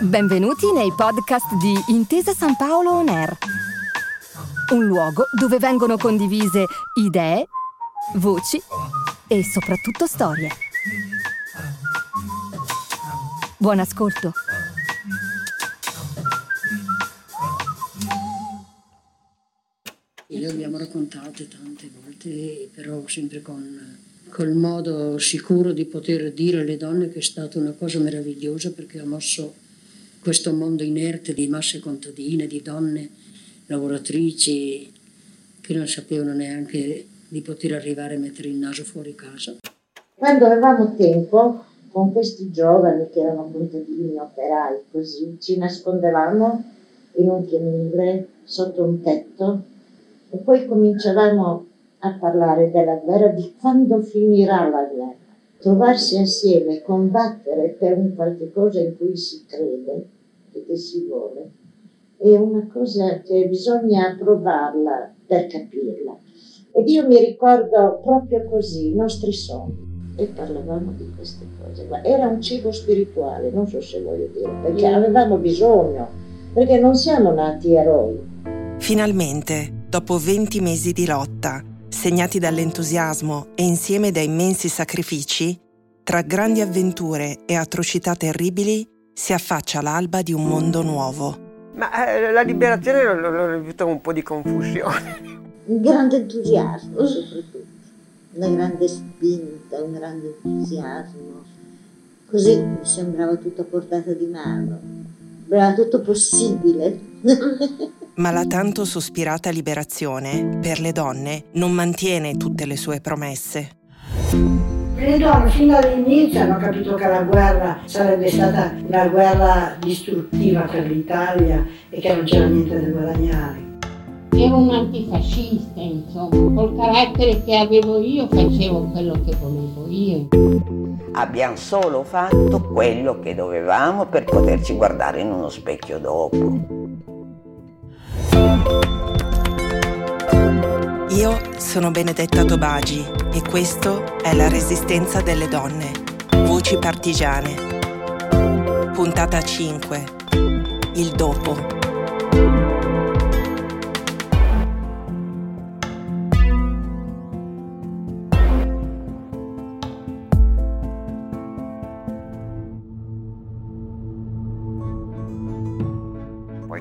Benvenuti nei podcast di Intesa San Paolo On Air, un luogo dove vengono condivise idee, voci e soprattutto storie. Buon ascolto. Le abbiamo raccontate tante volte, però sempre con col modo sicuro di poter dire alle donne che è stata una cosa meravigliosa perché ha mosso questo mondo inerte di masse contadine, di donne lavoratrici che non sapevano neanche di poter arrivare a mettere il naso fuori casa. Quando avevamo tempo, con questi giovani che erano contadini, operai, così, ci nascondevamo in un pianile, sotto un tetto, e poi cominciavamo a parlare della guerra, di quando finirà la guerra. Trovarsi assieme, combattere per un qualche cosa in cui si crede e che si vuole, è una cosa che bisogna provarla per capirla. Ed io mi ricordo proprio così i nostri sogni e parlavamo di queste cose. Era un cibo spirituale, non so se voglio dire, perché avevamo bisogno, perché non siamo nati eroi. Finalmente, dopo 20 mesi di lotta, segnati dall'entusiasmo e insieme da immensi sacrifici, tra grandi avventure e atrocità terribili si affaccia l'alba di un mondo nuovo. Ma eh, la liberazione l'ho, l'ho avuto un po' di confusione. Un grande entusiasmo soprattutto, una grande spinta, un grande entusiasmo. Così mi sembrava tutto a portata di mano, sembrava tutto possibile. Ma la tanto sospirata liberazione, per le donne, non mantiene tutte le sue promesse. Le donne fin dall'inizio hanno capito che la guerra sarebbe stata una guerra distruttiva per l'Italia e che non c'era niente da guadagnare. Ero un antifascista, insomma, col carattere che avevo io facevo quello che volevo io. Abbiamo solo fatto quello che dovevamo per poterci guardare in uno specchio dopo. Io sono Benedetta Tobagi e questo è La Resistenza delle Donne. Voci partigiane. Puntata 5. Il dopo.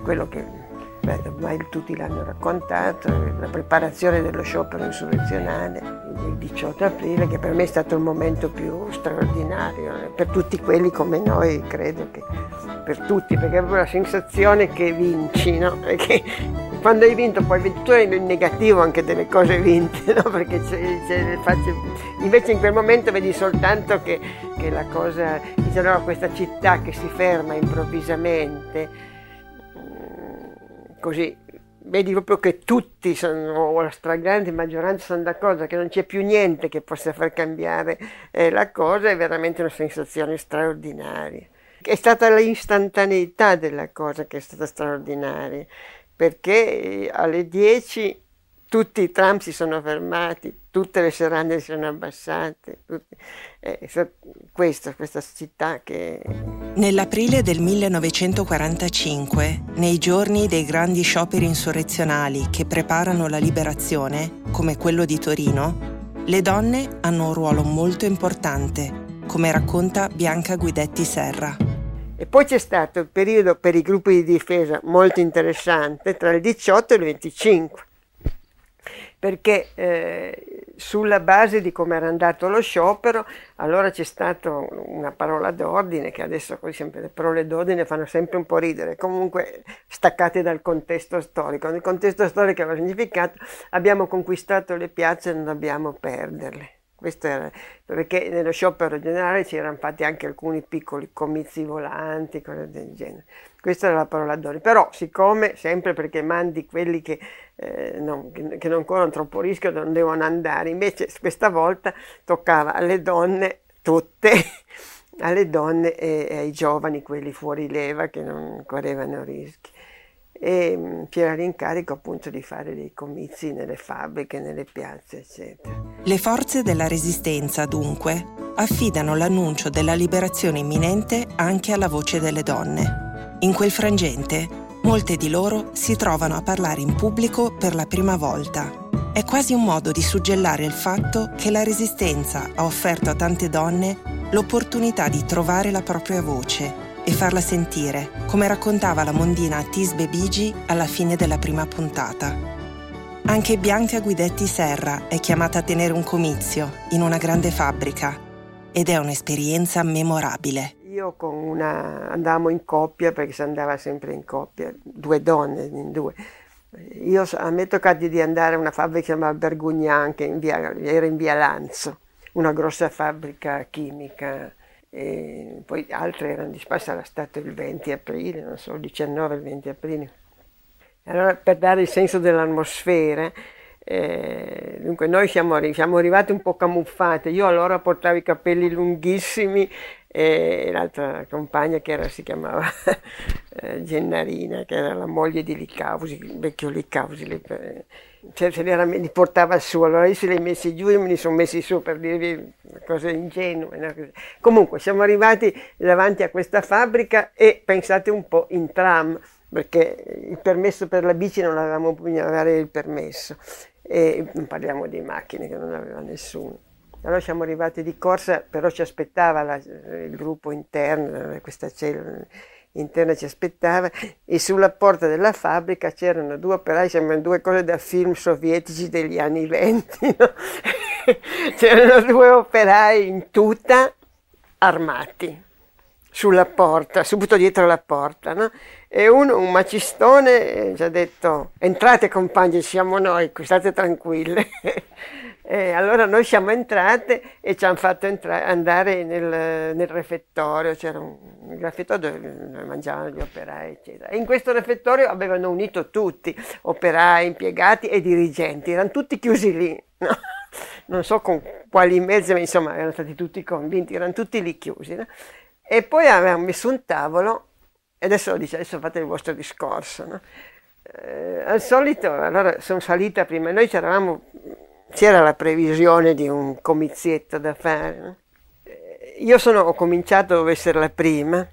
Quello che ormai tutti l'hanno raccontato, la preparazione dello sciopero insurrezionale il 18 aprile, che per me è stato il momento più straordinario, eh, per tutti quelli come noi, credo che per tutti, perché avevo la sensazione che vinci, no? Che quando hai vinto poi vedi tu il negativo anche delle cose vinte, no? Perché c'è, c'è faccio... invece in quel momento vedi soltanto che, che la cosa, dice questa città che si ferma improvvisamente, così vedi proprio che tutti sono, o la stragrande maggioranza sono d'accordo che non c'è più niente che possa far cambiare eh, la cosa, è veramente una sensazione straordinaria. È stata l'istantaneità della cosa che è stata straordinaria, perché eh, alle 10 tutti i tram si sono fermati, tutte le serrande si sono abbassate, tutti, eh, questo, questa città che... Nell'aprile del 1945, nei giorni dei grandi scioperi insurrezionali che preparano la liberazione, come quello di Torino, le donne hanno un ruolo molto importante, come racconta Bianca Guidetti Serra. E poi c'è stato il periodo per i gruppi di difesa molto interessante tra il 18 e il 25 perché eh, sulla base di come era andato lo sciopero, allora c'è stata una parola d'ordine, che adesso poi sempre le parole d'ordine fanno sempre un po' ridere, comunque staccate dal contesto storico. Nel contesto storico aveva significato abbiamo conquistato le piazze e non dobbiamo perderle. Questo era, perché nello sciopero generale si erano fatti anche alcuni piccoli comizi volanti, cose del genere. Questa era la parola d'ordine. Però, siccome sempre perché mandi quelli che, eh, non, che non corrono troppo rischio non devono andare, invece questa volta toccava alle donne tutte, alle donne e, e ai giovani, quelli fuori leva che non correvano rischi. E mm, c'era l'incarico appunto di fare dei comizi nelle fabbriche, nelle piazze, eccetera. Le forze della resistenza, dunque, affidano l'annuncio della liberazione imminente anche alla voce delle donne. In quel frangente, molte di loro si trovano a parlare in pubblico per la prima volta. È quasi un modo di suggellare il fatto che la resistenza ha offerto a tante donne l'opportunità di trovare la propria voce e farla sentire, come raccontava la mondina Tisbe Bigi alla fine della prima puntata. Anche Bianca Guidetti Serra è chiamata a tenere un comizio in una grande fabbrica ed è un'esperienza memorabile. Io con una andavamo in coppia perché si andava sempre in coppia, due donne in due. Io, a me è toccato di andare a una fabbrica che si chiamava Bergugnan, che in via, era in via Lanzo, una grossa fabbrica chimica e poi altre erano disperse, era stato il 20 aprile, non so, il 19 il 20 aprile. Allora per dare il senso dell'atmosfera, eh, dunque noi siamo, siamo, arrivati un po' camuffate, io allora portavo i capelli lunghissimi e l'altra compagna che era, si chiamava eh, Gennarina, che era la moglie di Licausi, il vecchio Licausi, cioè, se era, li portava su, allora io se li ho messi giù e me li sono messi su per dirvi cose ingenue. No? Comunque siamo arrivati davanti a questa fabbrica e pensate un po' in tram, perché il permesso per la bici non avevamo più avere il permesso e non parliamo di macchine che non aveva nessuno. Allora siamo arrivati di corsa, però ci aspettava la, il gruppo interno, questa cellula interna ci aspettava e sulla porta della fabbrica c'erano due operai, sembrano due cose da film sovietici degli anni venti, no? c'erano due operai in tuta armati sulla porta, subito dietro la porta, no? e uno, un macistone, ci ha detto entrate compagni, siamo noi, state tranquille. E allora noi siamo entrate e ci hanno fatto entra- andare nel, nel, refettorio, c'era un, un refettorio dove mangiavano gli operai, eccetera. E in questo refettorio avevano unito tutti, operai, impiegati e dirigenti, erano tutti chiusi lì. No? Non so con quali mezzi, ma insomma erano stati tutti convinti, erano tutti lì chiusi. No? E poi avevamo messo un tavolo, e adesso dice, adesso fate il vostro discorso. No? Eh, al solito, allora sono salita prima, noi c'eravamo c'era la previsione di un comizietto da fare. Io sono, ho cominciato a essere la prima,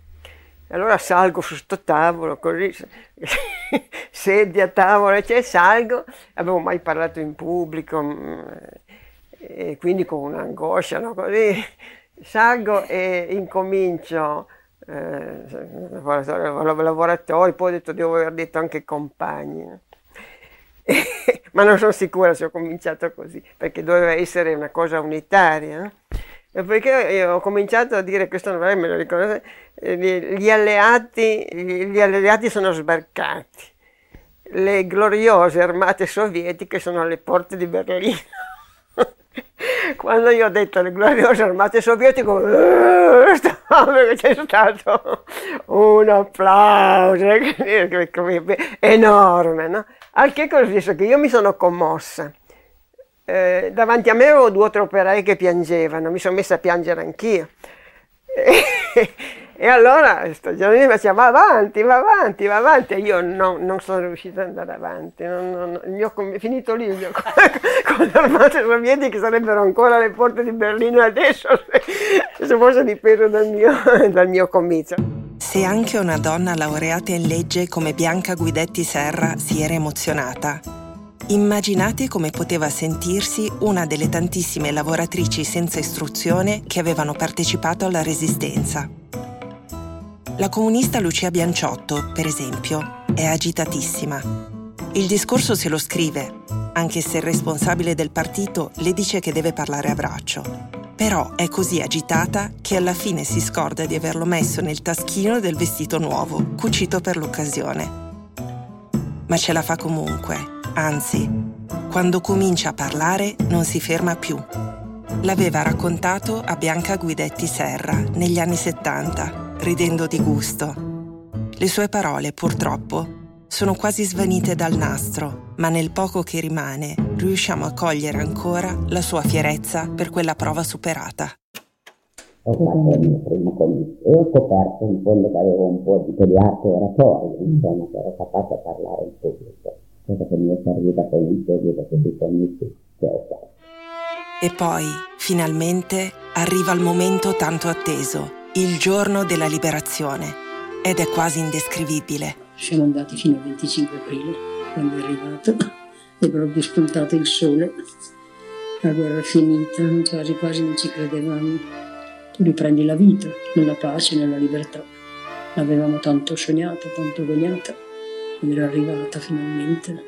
allora salgo su sto tavolo, così, sedia a tavola, cioè salgo, avevo mai parlato in pubblico, mm, e quindi con un'angoscia, no? così, salgo e incomincio, eh, lavoratori, poi ho detto, devo aver detto anche compagni ma non sono sicura se ho cominciato così, perché doveva essere una cosa unitaria. No? Perché ho cominciato a dire, questo non me lo ricordare, gli alleati, gli alleati sono sbarcati, le gloriose armate sovietiche sono alle porte di Berlino. Quando io ho detto le gloriose armate sovietiche, c'è stato un applauso enorme, no? Al che cosa successo? Che io mi sono commossa. Eh, davanti a me avevo due o tre operai che piangevano, mi sono messa a piangere anch'io. E, allora sto Giannini mi diceva va avanti, va avanti, va avanti. E io no, non sono riuscita ad andare avanti. Non, non, mio, è finito lì mio, con le armate sovietiche sarebbero ancora alle porte di Berlino adesso, se, se fosse dipeso dal mio, dal mio comizio. Se anche una donna laureata in legge come Bianca Guidetti Serra si era emozionata, immaginate come poteva sentirsi una delle tantissime lavoratrici senza istruzione che avevano partecipato alla Resistenza. La comunista Lucia Bianciotto, per esempio, è agitatissima. Il discorso se lo scrive, anche se il responsabile del partito le dice che deve parlare a braccio. Però è così agitata che alla fine si scorda di averlo messo nel taschino del vestito nuovo, cucito per l'occasione. Ma ce la fa comunque, anzi, quando comincia a parlare non si ferma più. L'aveva raccontato a Bianca Guidetti Serra negli anni 70, ridendo di gusto. Le sue parole, purtroppo, sono quasi svanite dal nastro, ma nel poco che rimane riusciamo a cogliere ancora la sua fierezza per quella prova superata. ho e scoperto in fondo che avevo un po' di, di arte oratoria, insomma, che ero capace a parlare in pubblico, cosa che mi è servita poi in seguito tutti i comizi che ho fatto. E poi, finalmente, arriva il momento tanto atteso, il giorno della liberazione, ed è quasi indescrivibile. Siamo andati fino al 25 aprile, quando è arrivato, è proprio spuntato il sole, la guerra è finita, quasi quasi non ci credevamo tu riprendi la vita nella pace, nella libertà. L'avevamo tanto sognata, tanto sognata, ed era arrivata finalmente.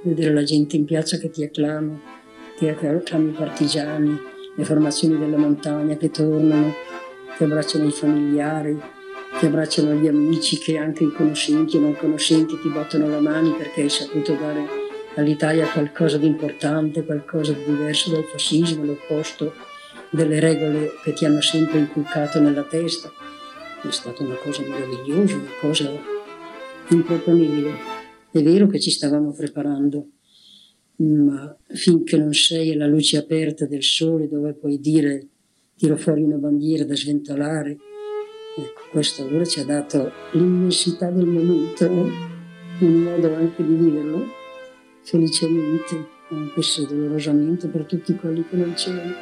Vedere la gente in piazza che ti acclama, ti acclama i partigiani, le formazioni della montagna che tornano, ti abbracciano i familiari, ti abbracciano gli amici che anche i conoscenti o non conoscenti ti battono la mano perché hai saputo dare all'Italia qualcosa di importante, qualcosa di diverso dal fascismo, l'opposto delle regole che ti hanno sempre inculcato nella testa. È stata una cosa meravigliosa, una cosa improponibile. È vero che ci stavamo preparando, ma finché non sei alla luce aperta del sole dove puoi dire tiro fuori una bandiera da sventolare, ecco, questo allora ci ha dato l'immensità del momento, eh? un modo anche di viverlo felicemente, anche se dolorosamente per tutti quelli che non c'erano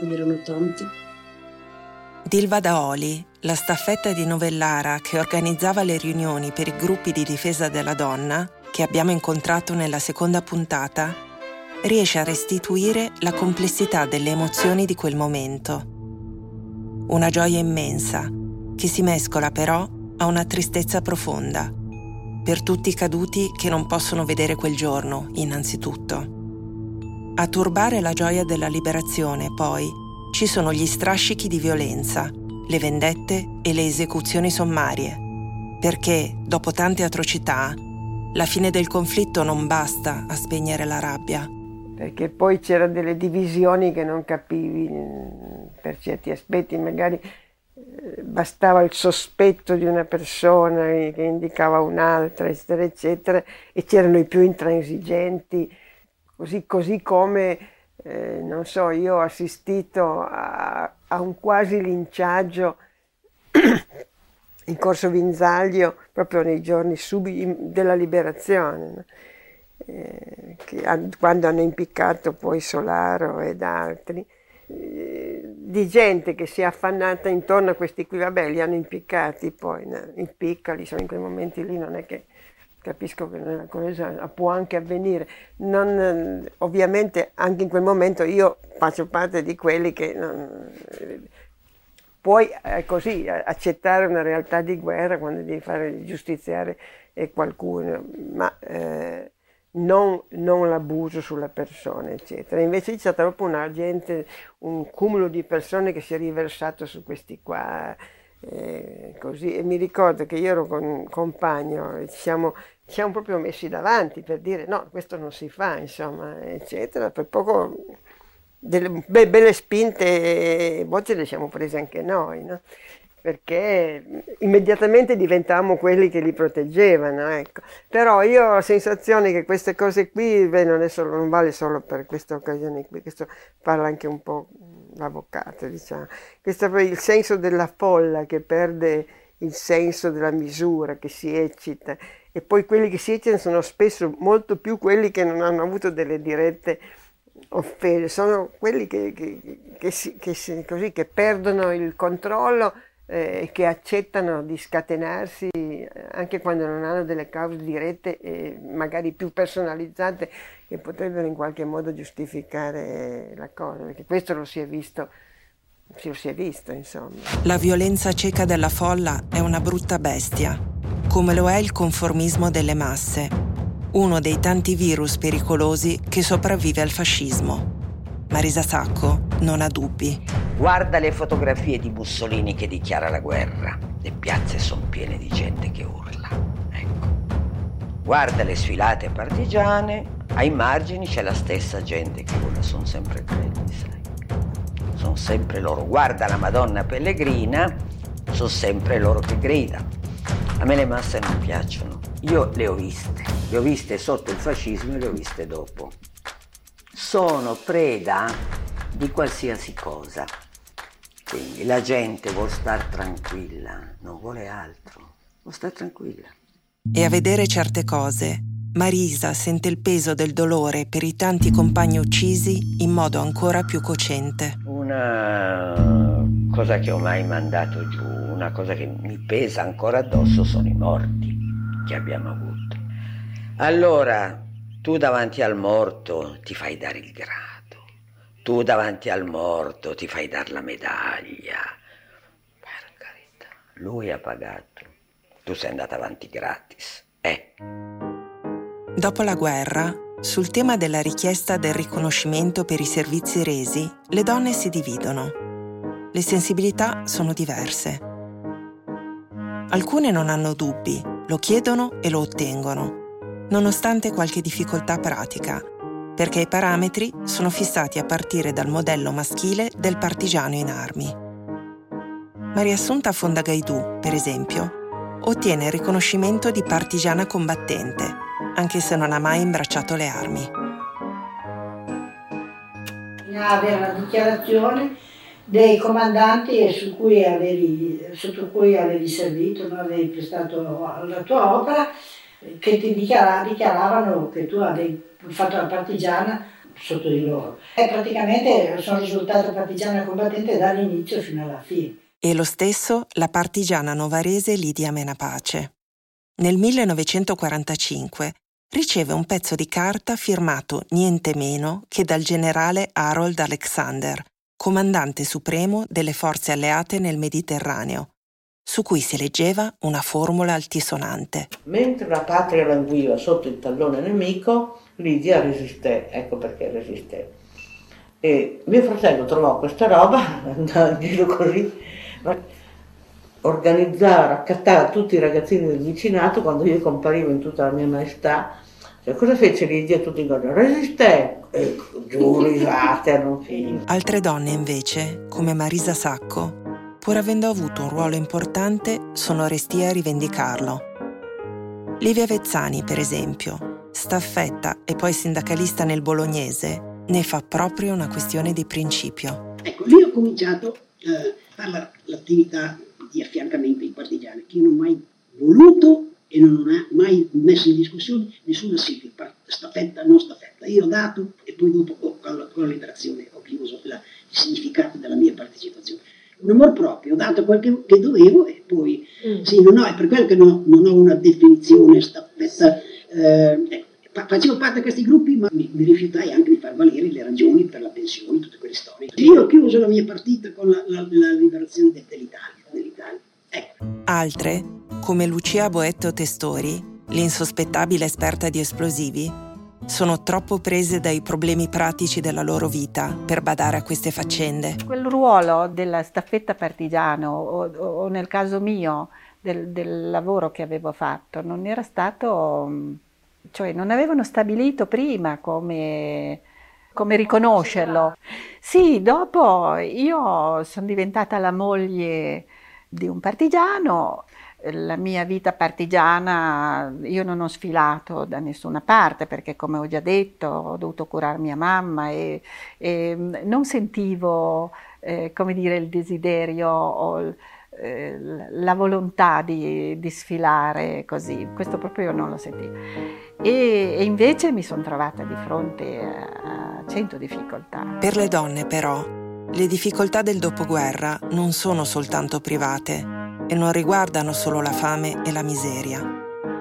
ed erano tanti. Dilva Daoli, la staffetta di Novellara che organizzava le riunioni per i gruppi di difesa della donna, che abbiamo incontrato nella seconda puntata, riesce a restituire la complessità delle emozioni di quel momento. Una gioia immensa, che si mescola però a una tristezza profonda, per tutti i caduti che non possono vedere quel giorno, innanzitutto. A turbare la gioia della liberazione, poi, ci sono gli strascichi di violenza, le vendette e le esecuzioni sommarie. Perché, dopo tante atrocità, la fine del conflitto non basta a spegnere la rabbia. Perché poi c'erano delle divisioni che non capivi per certi aspetti, magari bastava il sospetto di una persona che indicava un'altra, eccetera, eccetera, e c'erano i più intransigenti così, così come, eh, non so, io ho assistito a, a un quasi linciaggio in Corso Vinzaglio proprio nei giorni subiti della liberazione, no? eh, che, quando hanno impiccato poi Solaro ed altri, di gente che si è affannata intorno a questi qui, vabbè li hanno impiccati poi, no? impiccali, sono in quei momenti lì non è che capisco che nella cosa può anche avvenire. Non, ovviamente anche in quel momento io faccio parte di quelli che non, puoi eh, così accettare una realtà di guerra quando devi fare giustiziare qualcuno, ma eh, non, non, l'abuso sulla persona, eccetera. Invece c'è proprio una gente, un cumulo di persone che si è riversato su questi qua. Eh, così. E mi ricordo che io ero con un compagno, ci siamo ci siamo proprio messi davanti per dire no, questo non si fa, insomma, eccetera. Per poco delle be- belle spinte, poi ce le siamo prese anche noi, no? Perché immediatamente diventavamo quelli che li proteggevano. Ecco. Però io ho la sensazione che queste cose qui beh, non, solo, non, vale solo per questa occasione qui, questo parla anche un po' l'avvocato, diciamo. Questo è il senso della folla che perde il senso della misura, che si eccita e poi quelli che si eccitano sono spesso molto più quelli che non hanno avuto delle dirette offese, sono quelli che, che, che, si, si, così, che perdono il controllo eh, che accettano di scatenarsi eh, anche quando non hanno delle cause dirette e magari più personalizzate che potrebbero in qualche modo giustificare la cosa, perché questo lo si è visto si è visto, insomma. La violenza cieca della folla è una brutta bestia, come lo è il conformismo delle masse, uno dei tanti virus pericolosi che sopravvive al fascismo. Marisa Sacco non ha dubbi. Guarda le fotografie di Mussolini che dichiara la guerra. Le piazze sono piene di gente che urla. Ecco. Guarda le sfilate partigiane, ai margini c'è la stessa gente che urla, sono sempre quelli, sai sono sempre loro. Guarda la Madonna Pellegrina, sono sempre loro che gridano. A me le masse non piacciono. Io le ho viste, le ho viste sotto il fascismo e le ho viste dopo. Sono preda di qualsiasi cosa. Quindi la gente vuole stare tranquilla, non vuole altro, vuole stare tranquilla. E a vedere certe cose, Marisa sente il peso del dolore per i tanti compagni uccisi in modo ancora più cocente. Una cosa che ho mai mandato giù, una cosa che mi pesa ancora addosso sono i morti che abbiamo avuto. Allora, tu davanti al morto ti fai dare il grado tu davanti al morto ti fai dar la medaglia. Per carità, lui ha pagato, tu sei andata avanti gratis. Eh. Dopo la guerra, sul tema della richiesta del riconoscimento per i servizi resi, le donne si dividono. Le sensibilità sono diverse. Alcune non hanno dubbi, lo chiedono e lo ottengono, nonostante qualche difficoltà pratica perché i parametri sono fissati a partire dal modello maschile del partigiano in armi. Maria Assunta Fonda per esempio, ottiene il riconoscimento di partigiana combattente, anche se non ha mai imbracciato le armi. Avere la dichiarazione dei comandanti su cui avevi, sotto cui avevi servito, non avevi prestato la tua opera, che ti dichiaravano che tu avevi fatto la partigiana sotto di loro. E praticamente sono risultata partigiana combattente dall'inizio fino alla fine. E lo stesso la partigiana novarese Lidia Menapace. Nel 1945 riceve un pezzo di carta firmato niente meno che dal generale Harold Alexander, comandante supremo delle forze alleate nel Mediterraneo, su cui si leggeva una formula altisonante. Mentre la patria languiva sotto il tallone nemico, Lidia resisté, ecco perché resisté. E mio fratello trovò questa roba, andava in giro così, organizzava, raccattava tutti i ragazzini del vicinato quando io comparivo in tutta la mia maestà. Cioè, cosa fece Lidia tutti giorni? Resisté! E giù risate non finire. Altre donne invece, come Marisa Sacco, pur avendo avuto un ruolo importante, sono restie a rivendicarlo. Livia Vezzani, per esempio, staffetta e poi sindacalista nel bolognese, ne fa proprio una questione di principio. Ecco, lì ho cominciato eh, fare l'attività di affiancamento ai partigiani, che non ho mai voluto e non ha mai messo in discussione nessuna sigla, staffetta, non staffetta. Io ho dato e poi dopo con la, con la liberazione ho chiuso la, il significato della mia partecipazione un amor proprio, ho dato quel che, che dovevo e poi mm. sì, non ho, è per quello che no, non ho una definizione staffetta. Eh, ecco, facevo parte di questi gruppi, ma mi, mi, rifiutai anche di far valere le ragioni per la pensione, tutte quelle storie. Io ho chiuso la mia partita con la, la, la liberazione dell'Italia. dell'Italia. Ecco. Altre, come Lucia Boetto Testori, l'insospettabile esperta di esplosivi, sono troppo prese dai problemi pratici della loro vita per badare a queste faccende. Quel ruolo della staffetta partigiano o, o nel caso mio del, del, lavoro che avevo fatto non era stato, cioè non avevano stabilito prima come, come riconoscerlo. Sì, dopo io sono diventata la moglie di un partigiano la mia vita partigiana, io non ho sfilato da nessuna parte perché come ho già detto ho dovuto curare mia mamma e, e non sentivo eh, come dire, il desiderio o eh, la volontà di, di, sfilare così, questo proprio non lo sentivo. E, e invece mi sono trovata di fronte a cento difficoltà. Per le donne però le difficoltà del dopoguerra non sono soltanto private e non riguardano solo la fame e la miseria.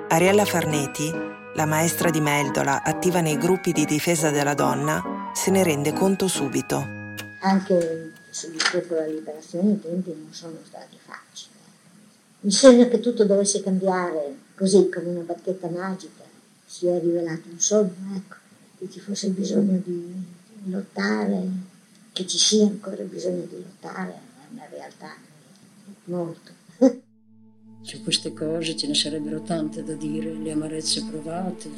Ariella Farneti, la maestra di Meldola attiva nei gruppi di difesa della donna, se ne rende conto subito. Anche sul discorso della liberazione i tempi non sono stati facili. Il sogno che tutto dovesse cambiare così come una bacchetta magica si è rivelato un sogno, ecco, che ci fosse bisogno di lottare, che ci sia ancora bisogno di lottare, è una realtà molto su queste cose ce ne sarebbero tante da dire, le amarezze provate,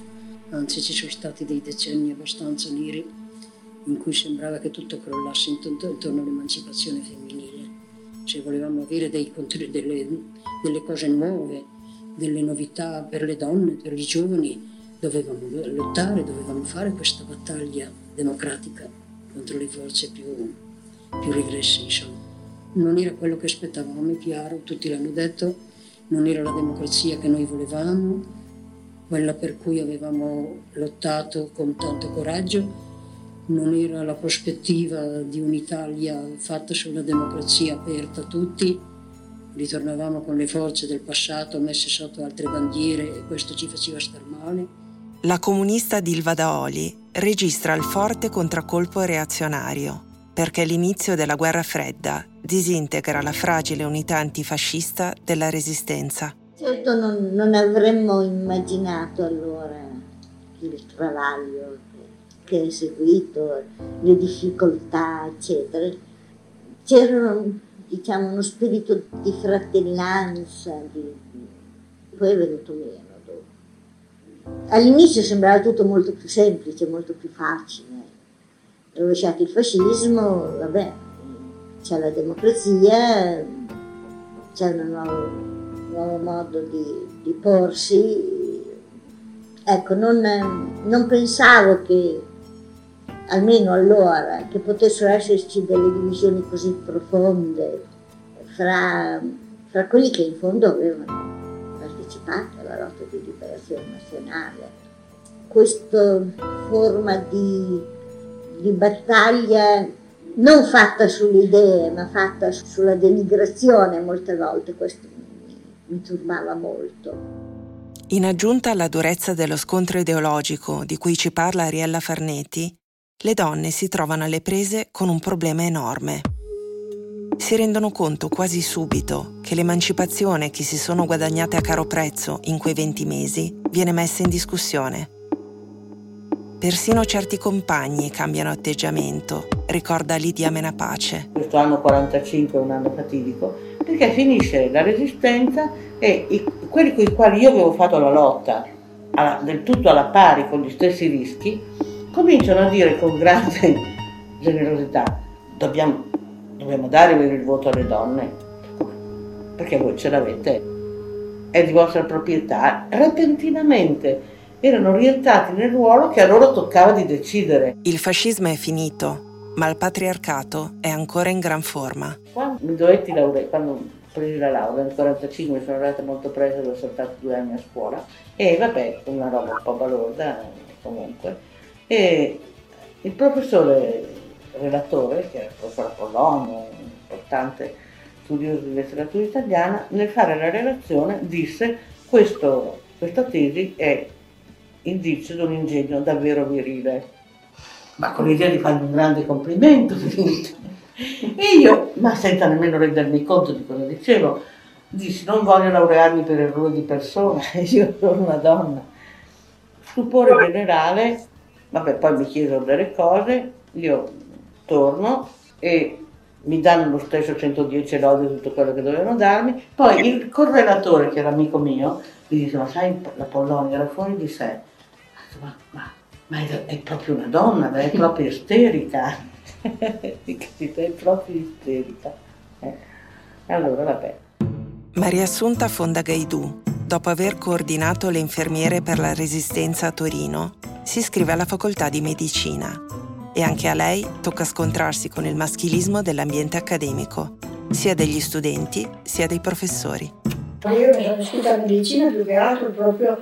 anzi ci sono stati dei decenni abbastanza neri in cui sembrava che tutto crollasse intorno all'emancipazione femminile. Se volevamo avere dei, delle, delle cose nuove, delle novità per le donne, per i giovani, dovevamo lottare, dovevamo fare questa battaglia democratica contro le forze più, più regresse, insomma. non era quello che aspettavamo, è chiaro, tutti l'hanno detto, non era la democrazia che noi volevamo, quella per cui avevamo lottato con tanto coraggio, non era la prospettiva di un'Italia fatta sulla democrazia aperta a tutti, ritornavamo con le forze del passato messe sotto altre bandiere e questo ci faceva star male. La comunista Dilva Daoli registra il forte contraccolpo reazionario perché l'inizio della guerra fredda disintegra la fragile unità antifascista della resistenza. Certo non, non avremmo immaginato allora il travaglio che è seguito, le difficoltà, eccetera. C'era diciamo, uno spirito di fratellanza, di... poi è venuto meno. All'inizio sembrava tutto molto più semplice, molto più facile. Rovesciato il fascismo, vabbè, c'è la democrazia, c'è un nuovo, nuovo modo di, di, porsi. Ecco, non, non pensavo che almeno allora, che potessero esserci delle divisioni così profonde fra, fra quelli che in fondo avevano partecipato alla lotta di liberazione nazionale. Questa forma di, di battaglia non fatta sulle idee, ma fatta sulla denigrazione molte volte, questo mi, turbava molto. In aggiunta alla durezza dello scontro ideologico di cui ci parla Ariella Farneti, le donne si trovano alle prese con un problema enorme. Si rendono conto quasi subito che l'emancipazione che si sono guadagnate a caro prezzo in quei 20 mesi viene messa in discussione. Persino certi compagni cambiano atteggiamento, ricorda Lidia Menapace. Questo anno 45 è un anno fatidico perché finisce la resistenza e i, quelli con i quali io avevo fatto la lotta alla, del tutto alla pari con gli stessi rischi cominciano a dire con grande generosità dobbiamo, dobbiamo dare il voto alle donne. Perché voi ce l'avete. È di vostra proprietà. Repentinamente erano rientrati nel ruolo che a loro toccava di decidere. Il fascismo è finito ma il patriarcato è ancora in gran forma. Quando mi dovetti laureare quando ho preso la laurea nel 45 sono andata molto presa avevo saltato due anni a scuola. E vabbè una roba un po' balorda comunque. E il professore relatore, che era il professor un importante studioso di letteratura italiana, nel fare la relazione disse questo, questa tesi è indizio di un ingegno davvero virile. Ma con l'idea di farmi un grande complimento. e io, ma senza nemmeno rendermi conto di cosa dicevo, dissi non voglio laurearmi per errore di persona, io sono una donna. Stupore generale Vabbè, poi mi chiedono delle cose, io torno e mi danno lo stesso 110 lode di tutto quello che dovevano darmi. Poi il correlatore, che era amico mio, mi dice, ma sai, la Polonia era fuori di sé. Ma, è, è, proprio una donna, è proprio isterica. è proprio isterica. Eh. Allora, vabbè. Maria Assunta fonda Gaidù, dopo aver coordinato le infermiere per la resistenza a Torino, si iscrive alla facoltà di medicina e anche a lei tocca scontrarsi con il maschilismo dell'ambiente accademico, sia degli studenti sia dei professori. Io mi sono iscritta a medicina più che altro proprio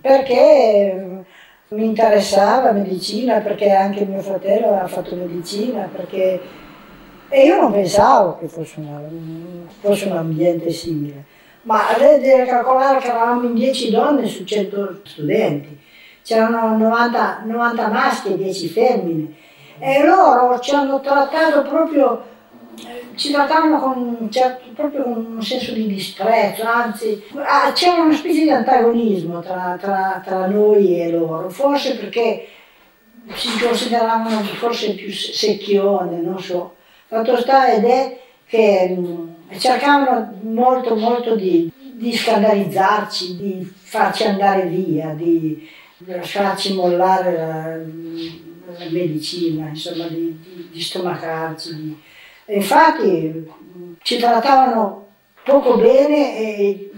perché mi interessava medicina, perché anche mio fratello aveva fatto medicina, perché... e io non pensavo che fosse, una, fosse un ambiente simile. Ma deve calcolare che eravamo in 10 donne su 100 studenti c'erano 90, 90 maschi e 10 femmine e loro ci hanno trattato proprio, ci trattavano con, certo, proprio con un senso di disprezzo, anzi ah, c'era una specie di antagonismo tra, tra, tra noi e loro, forse perché si consideravano forse più secchione, non so. Fatto sta ed è che mh, cercavano molto molto di, di scandalizzarci, di farci andare via, di, lasciarci mollare la, la medicina, insomma, di, di, di stomacarci. Di... Infatti ci trattavano poco bene e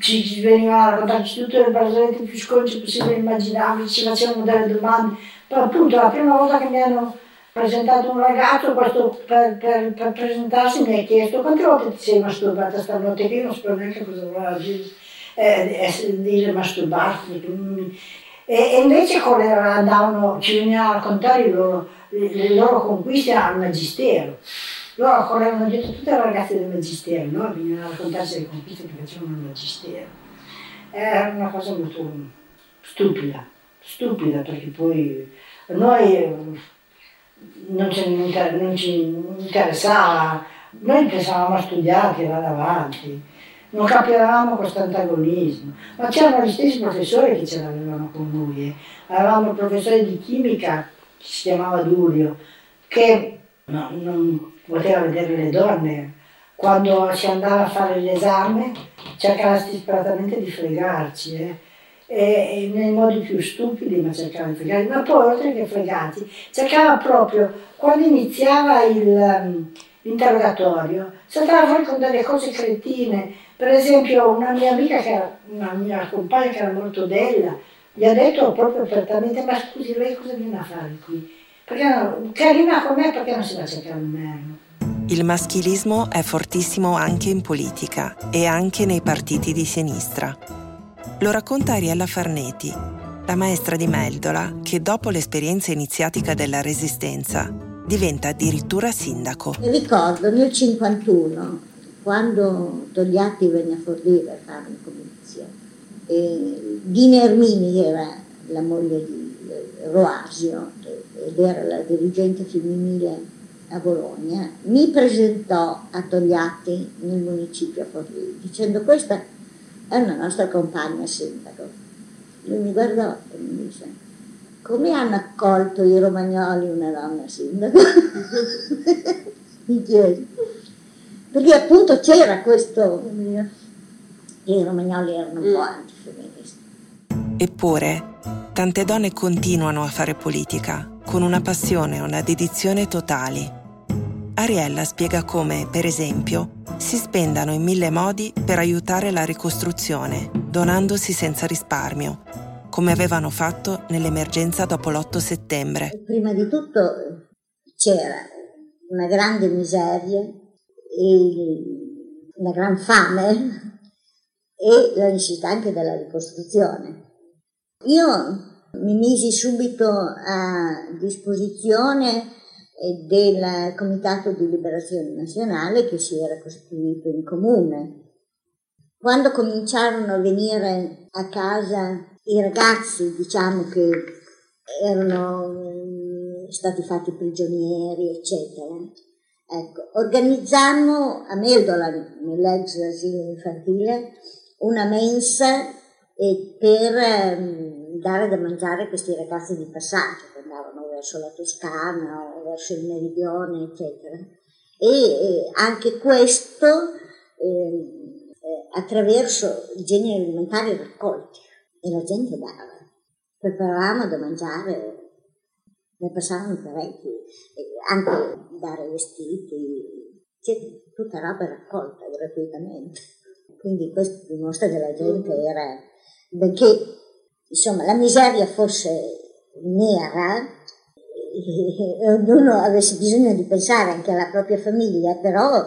ci, ci venivano a raccontarci tutte le barzellette più sconce possibili immaginabili, ci facevano delle domande. Però appunto la prima volta che mi hanno presentato un ragazzo questo, per, per, per, presentarsi mi ha chiesto quante volte ti sei masturbata stanotte che io non so neanche cosa voleva dire, eh, dire masturbarti e, e invece andavano, ci venivano a raccontare loro, le, le, loro conquiste al magistero loro correvano dietro tutte le ragazze del magistero no? venivano a raccontarsi le conquiste che facevano al magistero era una cosa molto stupida stupida perché poi noi non, ci, non ci interessava, noi pensavamo a studiare, tirare avanti, non capivamo questo antagonismo, ma c'erano gli stessi professori che ce l'avevano con noi. Eh. Avevamo il professore di chimica, si chiamava Durio, che no, non poteva vedere le donne. Quando si andava a fare l'esame cercava disperatamente di fregarci. Eh eh, nei modi più stupidi, ma cercava di fregare, ma poi oltre che fregati, cercava proprio, quando iniziava il, um, l'interrogatorio, saltava fuori con delle cose cretine. Per esempio una mia amica, che era, una mia compagna che era molto bella, gli ha detto proprio apertamente, ma scusi, lei cosa viene a fare qui? Perché no, carina con me perché non si va a cercare un merlo? Il maschilismo è fortissimo anche in politica e anche nei partiti di sinistra. Lo racconta Ariella Farneti, la maestra di Meldola che dopo l'esperienza iniziatica della Resistenza diventa addirittura sindaco. Ricordo nel 51, quando Togliatti venne a Forlì a fare un comizio, e Dina Ermini era la moglie di Roasio ed era la dirigente femminile a Bologna, mi presentò a Togliatti nel municipio Forlì dicendo questa è una nostra compagna sindaco. Lui mi guardò e mi disse, come hanno accolto i romagnoli una donna sindaco? mi chiesi. Perché appunto c'era questo, i romagnoli erano un po' antifemministi. Eppure, tante donne continuano a fare politica con una passione e una dedizione totali Ariella spiega come, per esempio, si spendano in mille modi per aiutare la ricostruzione, donandosi senza risparmio, come avevano fatto nell'emergenza dopo l'8 settembre. Prima di tutto c'era una grande miseria, una gran fame e la necessità anche della ricostruzione. Io mi misi subito a disposizione del Comitato di Liberazione Nazionale che si era costituito in comune. Quando cominciarono a venire a casa i ragazzi, diciamo che erano mm, stati fatti prigionieri, eccetera, ecco, organizzammo a Meldola, nell'ex asilo infantile, una mensa per ehm, dare da mangiare a questi ragazzi di passaggio che andavano verso la Toscana o verso il meridione, eccetera. E anche questo eh, attraverso i generi alimentari raccolti e la gente dava. Preparavamo da mangiare, ne passavano parecchi, anche dare vestiti, cioè, tutta roba raccolta gratuitamente. Quindi questo dimostra che la gente era, benché insomma la miseria fosse nera, e ognuno avesse bisogno di pensare anche alla propria famiglia, però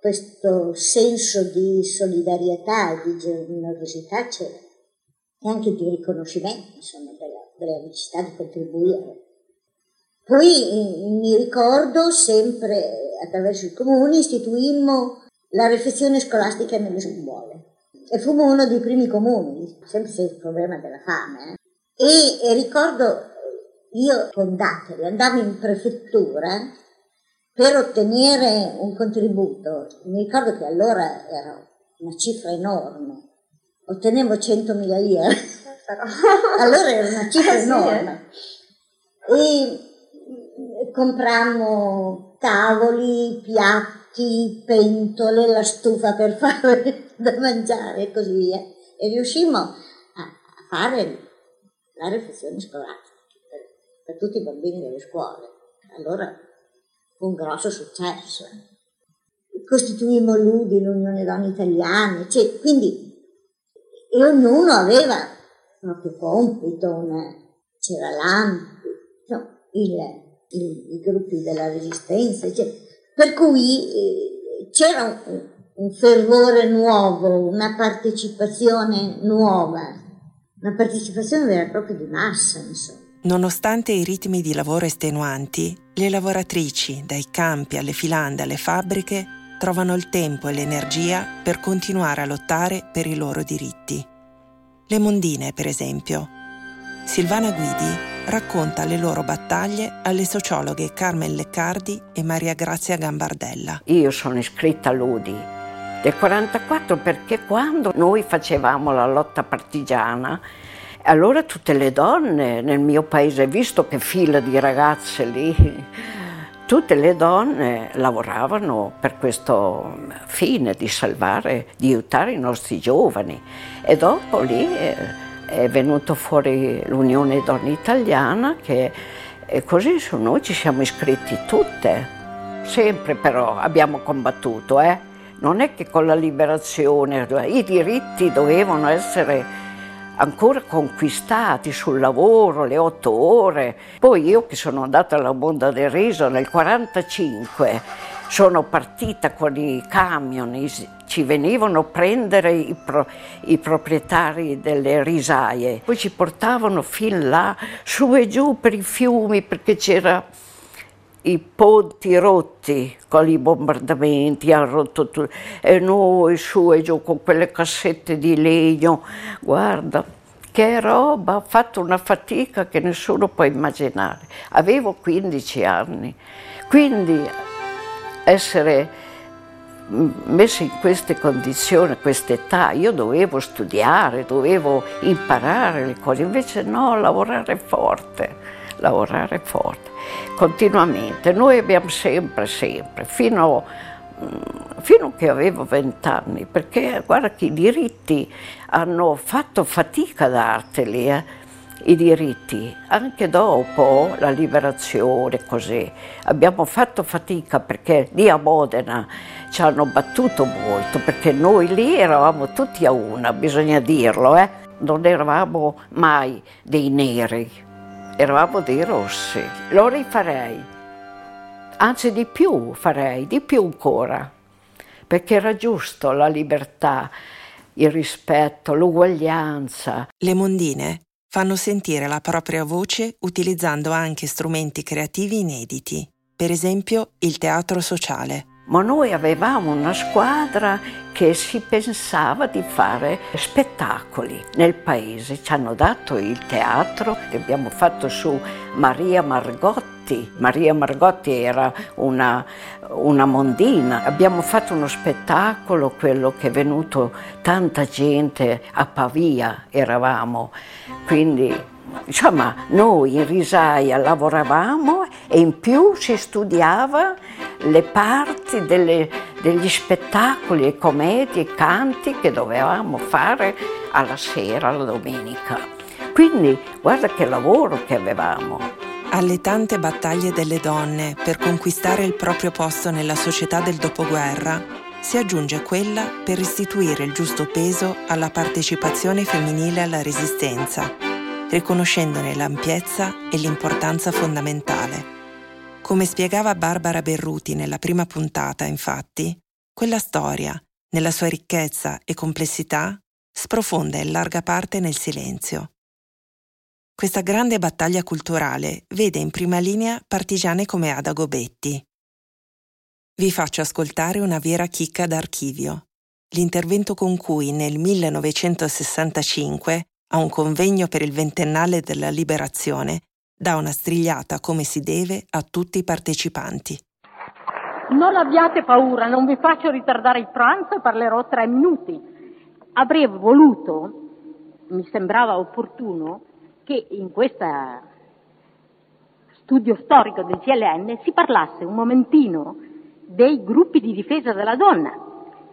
questo senso di solidarietà e di generosità c'era e anche di riconoscimento insomma, della, della necessità di contribuire. Poi mi ricordo sempre attraverso il comune istituimmo la refezione scolastica nelle scuole e fummo uno dei primi comuni, sempre il problema della fame. Eh. E, e ricordo io con Datteri andavo in prefettura per ottenere un contributo, mi ricordo che allora era una cifra enorme, ottenevo 100.000 lire, allora era una cifra eh? enorme. E comprammo tavoli, piatti, pentole, la stufa per fare da mangiare e così via. E riuscimmo a, fare la riflessione scolastica per tutti i bambini delle scuole. Allora fu un grosso successo. Costituimmo l'UDI, l'Unione Donne Italiane, cioè, quindi e ognuno aveva il proprio compito, una, c'era l'AMPI, no, i, gruppi della resistenza, cioè, per cui eh, c'era un, un fervore nuovo, una partecipazione nuova, una partecipazione vera e propria di massa, insomma. Nonostante i ritmi di lavoro estenuanti, le lavoratrici, dai campi alle filande alle fabbriche, trovano il tempo e l'energia per continuare a lottare per i loro diritti. Le mondine, per esempio. Silvana Guidi racconta le loro battaglie alle sociologhe Carmen Leccardi e Maria Grazia Gambardella. Io sono iscritta all'UDI del 44 perché quando noi facevamo la lotta partigiana, allora tutte le donne nel mio paese, visto che fila di ragazze lì, tutte le donne lavoravano per questo fine di salvare, di aiutare i nostri giovani. E dopo lì è venuto fuori l'Unione Donne Italiana che e così su noi ci siamo iscritti tutte. Sempre però abbiamo combattuto, eh? Non è che con la liberazione i diritti dovevano essere ancora conquistati sul lavoro, le otto ore. Poi io che sono andata alla Monda del Riso nel 1945, sono partita con i camion, ci venivano a prendere i, pro, i, proprietari delle risaie, poi ci portavano fin là, su e giù per i fiumi perché c'era i ponti rotti con i bombardamenti, hanno rotto tutto, e noi su e giù con quelle cassette di legno, guarda, che roba, ho fatto una fatica che nessuno può immaginare. Avevo 15 anni, quindi essere messo in queste condizioni, a questa età, io dovevo studiare, dovevo imparare le cose, invece no, lavorare forte, lavorare forte continuamente. Noi abbiamo sempre, sempre, fino, mm, fino che avevo vent'anni, perché guarda che i diritti hanno fatto fatica a darteli, eh? I diritti, anche dopo la liberazione, così. Abbiamo fatto fatica perché lì a Modena ci hanno battuto molto, perché noi lì eravamo tutti a una, bisogna dirlo, eh? non eravamo mai dei neri, eravamo dei rossi. Lo rifarei, anzi di più farei, di più ancora, perché era giusto la libertà, il rispetto, l'uguaglianza. Le mondine fanno sentire la propria voce utilizzando anche strumenti creativi inediti, per esempio il teatro sociale ma noi avevamo una squadra che si pensava di fare spettacoli nel paese. Ci hanno dato il teatro che abbiamo fatto su Maria Margotti. Maria Margotti era una, una mondina. Abbiamo fatto uno spettacolo, quello che è venuto tanta gente a Pavia, eravamo. Quindi Insomma, noi in risaia lavoravamo e in più si studiava le parti delle, degli spettacoli, commedie, canti che dovevamo fare alla sera, la domenica. Quindi guarda che lavoro che avevamo. Alle tante battaglie delle donne per conquistare il proprio posto nella società del dopoguerra si aggiunge quella per restituire il giusto peso alla partecipazione femminile alla resistenza riconoscendone l'ampiezza e l'importanza fondamentale. Come spiegava Barbara Berruti nella prima puntata, infatti, quella storia, nella sua ricchezza e complessità, sprofonda in larga parte nel silenzio. Questa grande battaglia culturale vede in prima linea partigiane come Ada Gobetti. Vi faccio ascoltare una vera chicca d'archivio, l'intervento con cui nel 1965 a un convegno per il ventennale della liberazione, dà una strigliata come si deve a tutti i partecipanti. Non abbiate paura, non vi faccio ritardare il pranzo parlerò tre minuti. Avrei voluto, mi sembrava opportuno, che in questo studio storico del CLN si parlasse un momentino dei gruppi di difesa della donna,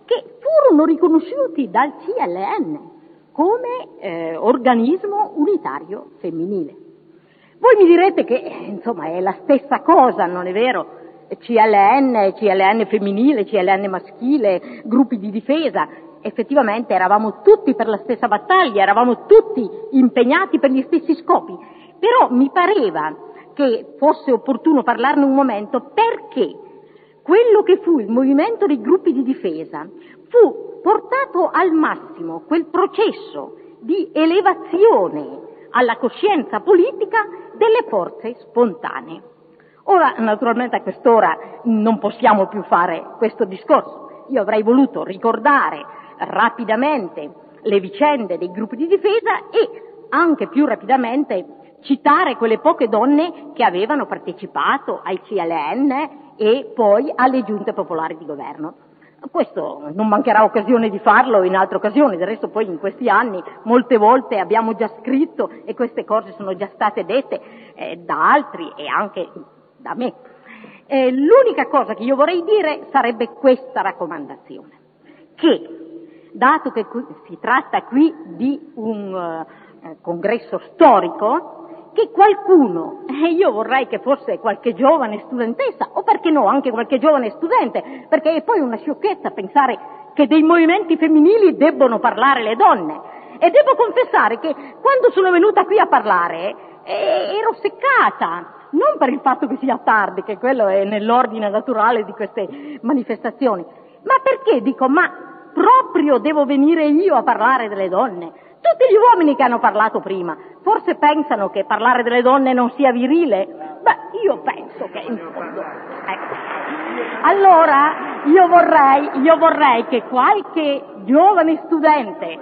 che furono riconosciuti dal CLN come eh, organismo unitario femminile. Voi mi direte che insomma è la stessa cosa, non è vero? CLN, CLN femminile, CLN maschile, gruppi di difesa. Effettivamente eravamo tutti per la stessa battaglia, eravamo tutti impegnati per gli stessi scopi. Però mi pareva che fosse opportuno parlarne un momento perché quello che fu il movimento dei gruppi di difesa fu portato al massimo quel processo di elevazione alla coscienza politica delle forze spontanee. Ora, naturalmente a quest'ora non possiamo più fare questo discorso. Io avrei voluto ricordare rapidamente le vicende dei gruppi di difesa e anche più rapidamente citare quelle poche donne che avevano partecipato ai CLN e poi alle giunte popolari di governo. Questo non mancherà occasione di farlo in altre occasioni, del resto poi in questi anni molte volte abbiamo già scritto e queste cose sono già state dette eh, da altri e anche da me. Eh, l'unica cosa che io vorrei dire sarebbe questa raccomandazione, che dato che si tratta qui di un uh, congresso storico, che qualcuno, e io vorrei che fosse qualche giovane studentessa, o perché no, anche qualche giovane studente, perché è poi una sciocchezza pensare che dei movimenti femminili debbono parlare le donne. E devo confessare che quando sono venuta qui a parlare eh, ero seccata, non per il fatto che sia tardi, che quello è nell'ordine naturale di queste manifestazioni, ma perché dico, ma proprio devo venire io a parlare delle donne? Tutti gli uomini che hanno parlato prima, forse pensano che parlare delle donne non sia virile? Beh, io penso che in fondo. Ecco. Allora, io vorrei, io vorrei che qualche giovane studente,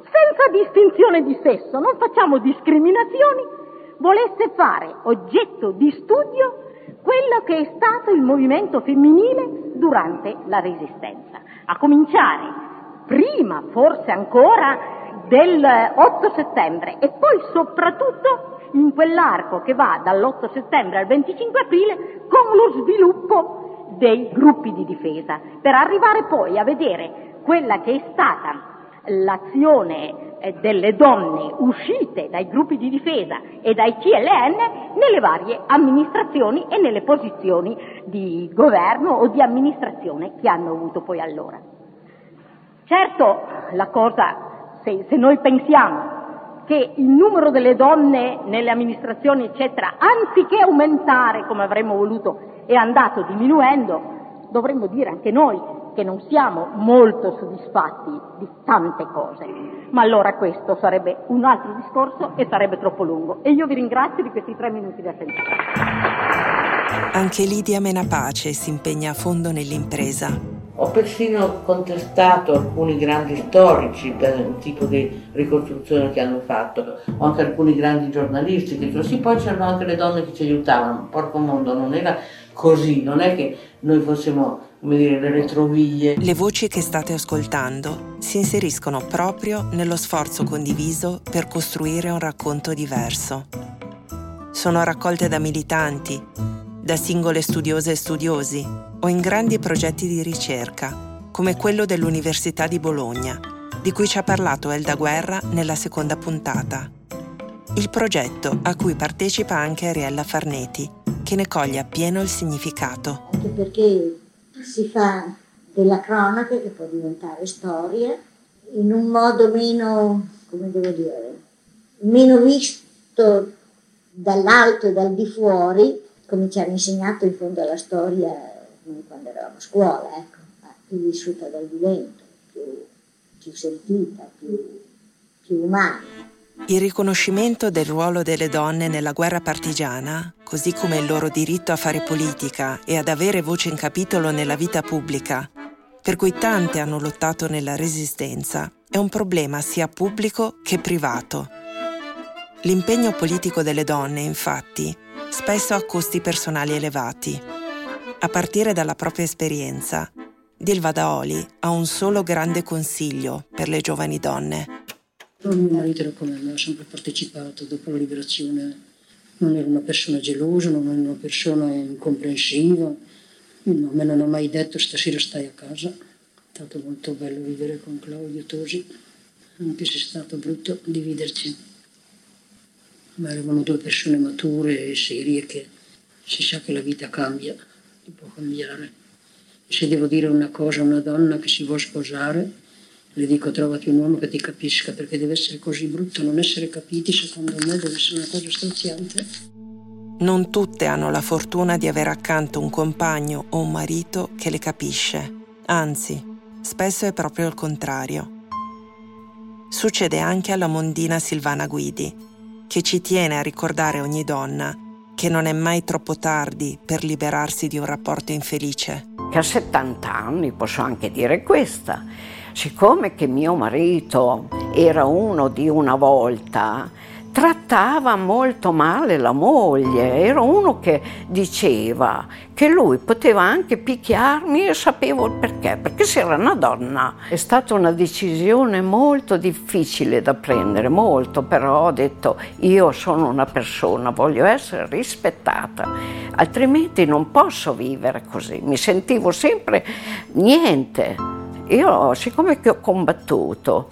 senza distinzione di sesso, non facciamo discriminazioni, volesse fare oggetto di studio quello che è stato il movimento femminile durante la Resistenza. A cominciare prima, forse ancora, del 8 settembre e poi soprattutto in quell'arco che va dall'8 settembre al 25 aprile con lo sviluppo dei gruppi di difesa, per arrivare poi a vedere quella che è stata l'azione eh, delle donne uscite dai gruppi di difesa e dai CLN nelle varie amministrazioni e nelle posizioni di governo o di amministrazione che hanno avuto poi allora. Certo, la cosa se, se noi pensiamo che il numero delle donne nelle amministrazioni, eccetera, anziché aumentare come avremmo voluto, è andato diminuendo, dovremmo dire anche noi che non siamo molto soddisfatti di tante cose. Ma allora questo sarebbe un altro discorso e sarebbe troppo lungo. E io vi ringrazio di questi tre minuti di attenzione. Anche Lidia Menapace si impegna a fondo nell'impresa. Ho persino contestato alcuni grandi storici per il tipo di ricostruzione che hanno fatto, o anche alcuni grandi giornalisti che dicono sì, poi c'erano anche le donne che ci aiutavano, porco mondo, non era così, non è che noi fossimo come dire, le retroviglie. Le voci che state ascoltando si inseriscono proprio nello sforzo condiviso per costruire un racconto diverso. Sono raccolte da militanti, da singole studiose e studiosi o in grandi progetti di ricerca, come quello dell'Università di Bologna, di cui ci ha parlato Elda Guerra nella seconda puntata. Il progetto a cui partecipa anche Ariella Farneti, che ne coglie appieno il significato. Anche perché si fa della cronaca che può diventare storia in un modo meno, come devo dire, meno visto dall'alto e dal di fuori come ci hanno insegnato in fondo alla storia quando eravamo a scuola, ecco, più vissuta dal vivente, più, più sentita, più, più umana. Il riconoscimento del ruolo delle donne nella guerra partigiana, così come il loro diritto a fare politica e ad avere voce in capitolo nella vita pubblica, per cui tante hanno lottato nella resistenza, è un problema sia pubblico che privato. L'impegno politico delle donne, infatti, spesso a costi personali elevati. A partire dalla propria esperienza, Dilva Daoli ha un solo grande consiglio per le giovani donne. Mio marito era come me, ha sempre partecipato dopo la liberazione. Non era una persona gelosa, non era una persona incomprensiva. A me non ha mai detto stasera stai a casa. È stato molto bello vivere con Claudio Tosi, anche se è stato brutto dividerci ma eravamo due persone mature e serie che si sa che la vita cambia, può cambiare. Se devo dire una cosa a una donna che si vuole sposare, le dico trovati un uomo che ti capisca, perché deve essere così brutto non essere capiti, secondo me deve essere una cosa straziante. Non tutte hanno la fortuna di avere accanto un compagno o un marito che le capisce, anzi, spesso è proprio il contrario. Succede anche alla mondina Silvana Guidi, che ci tiene a ricordare ogni donna che non è mai troppo tardi per liberarsi di un rapporto infelice. Che a 70 anni posso anche dire questa. Siccome che mio marito era uno di una volta, trattava molto male la moglie, era uno che diceva che lui poteva anche picchiarmi e sapevo il perché, perché se era una donna. È stata una decisione molto difficile da prendere, molto, però ho detto io sono una persona, voglio essere rispettata, altrimenti non posso vivere così, mi sentivo sempre niente. Io, siccome che ho combattuto,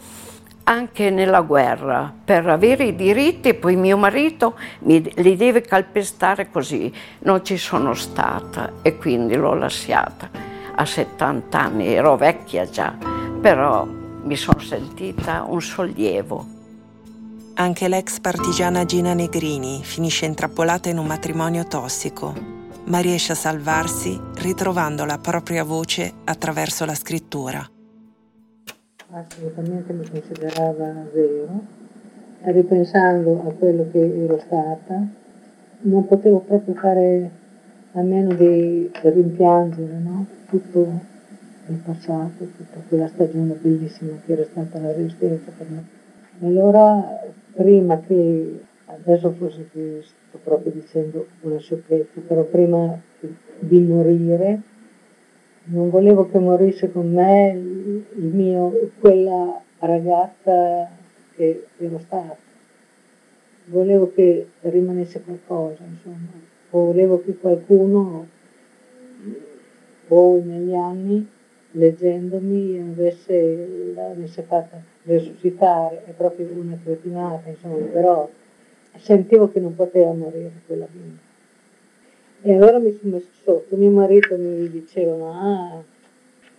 anche nella guerra per avere i diritti, poi mio marito mi, li deve calpestare così. Non ci sono stata e quindi l'ho lasciata. A 70 anni ero vecchia già, però mi sono sentita un sollievo. Anche l'ex partigiana Gina Negrini finisce intrappolata in un matrimonio tossico, ma riesce a salvarsi ritrovando la propria voce attraverso la scrittura assolutamente mi considerava zero, ripensando a quello che ero stata, non potevo proprio fare a meno di rimpiangere no? tutto il passato, tutta quella stagione bellissima che era stata la resistenza per me. Allora, prima che, adesso forse che sto proprio dicendo una sciocchezza, però prima di morire, non volevo che morisse con me il mio, quella ragazza che ero stata. Volevo che rimanesse qualcosa, insomma. Volevo che qualcuno poi negli anni, leggendomi, avesse, l'avesse fatta resuscitare. È proprio una cretinata, insomma, però sentivo che non poteva morire quella bimba. E allora mi sono messo sotto, mio marito mi diceva, ah,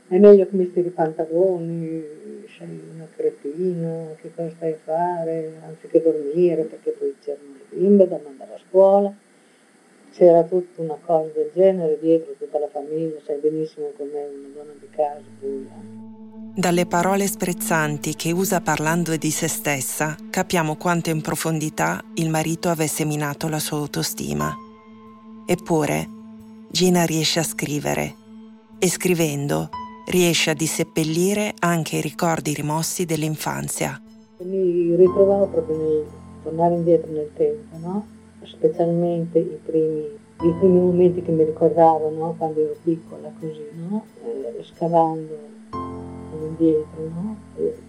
è meglio che mi stiri i pantaloni, sei una cretina, che cosa stai a fare, anziché dormire, perché poi c'erano le bimbe da mandare a scuola, c'era tutta una cosa del genere dietro, tutta la famiglia, sai benissimo com'è una donna di casa. Eh. Dalle parole sprezzanti che usa parlando di se stessa, capiamo quanto in profondità il marito avesse minato la sua autostima. Eppure Gina riesce a scrivere e scrivendo riesce a disseppellire anche i ricordi rimossi dell'infanzia. Mi ritrovavo proprio nel tornare indietro nel tempo, no? specialmente i primi, i primi, momenti che mi ricordavo no? quando ero piccola, così, no? eh, scavando indietro,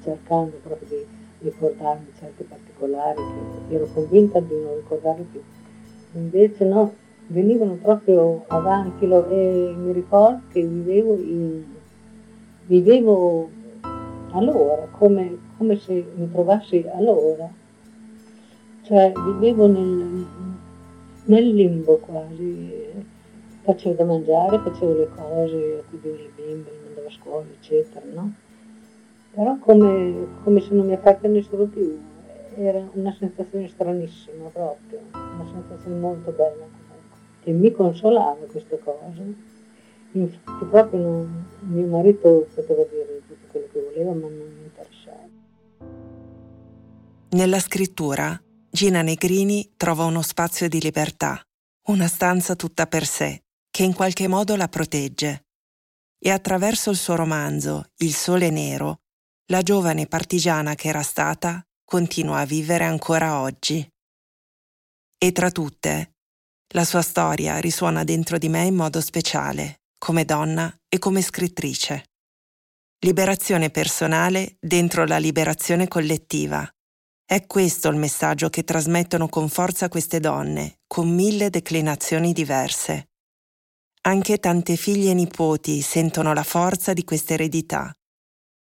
cercando proprio di ricordarmi certi particolari che ero convinta di non ricordarli più. Invece no, venivano proprio avanti e mi ricordo che vivevo, in, vivevo allora, come, come, se mi trovassi allora, cioè vivevo nel, nel limbo quasi, facevo da mangiare, facevo le cose, accudivo le bimbe, andavo a scuola, eccetera, no? Però come, come se non mi appartenessero più, era una sensazione stranissima proprio, una sensazione molto bella e mi consolava questa cosa. Infatti proprio non, mio marito poteva dire tutto quello che voleva, ma non mi interessava. Nella scrittura, Gina Negrini trova uno spazio di libertà, una stanza tutta per sé, che in qualche modo la protegge. E attraverso il suo romanzo Il sole nero, la giovane partigiana che era stata continua a vivere ancora oggi. E tra tutte, la sua storia risuona dentro di me in modo speciale, come donna e come scrittrice. Liberazione personale dentro la liberazione collettiva. È questo il messaggio che trasmettono con forza queste donne, con mille declinazioni diverse. Anche tante figlie e nipoti sentono la forza di questa eredità.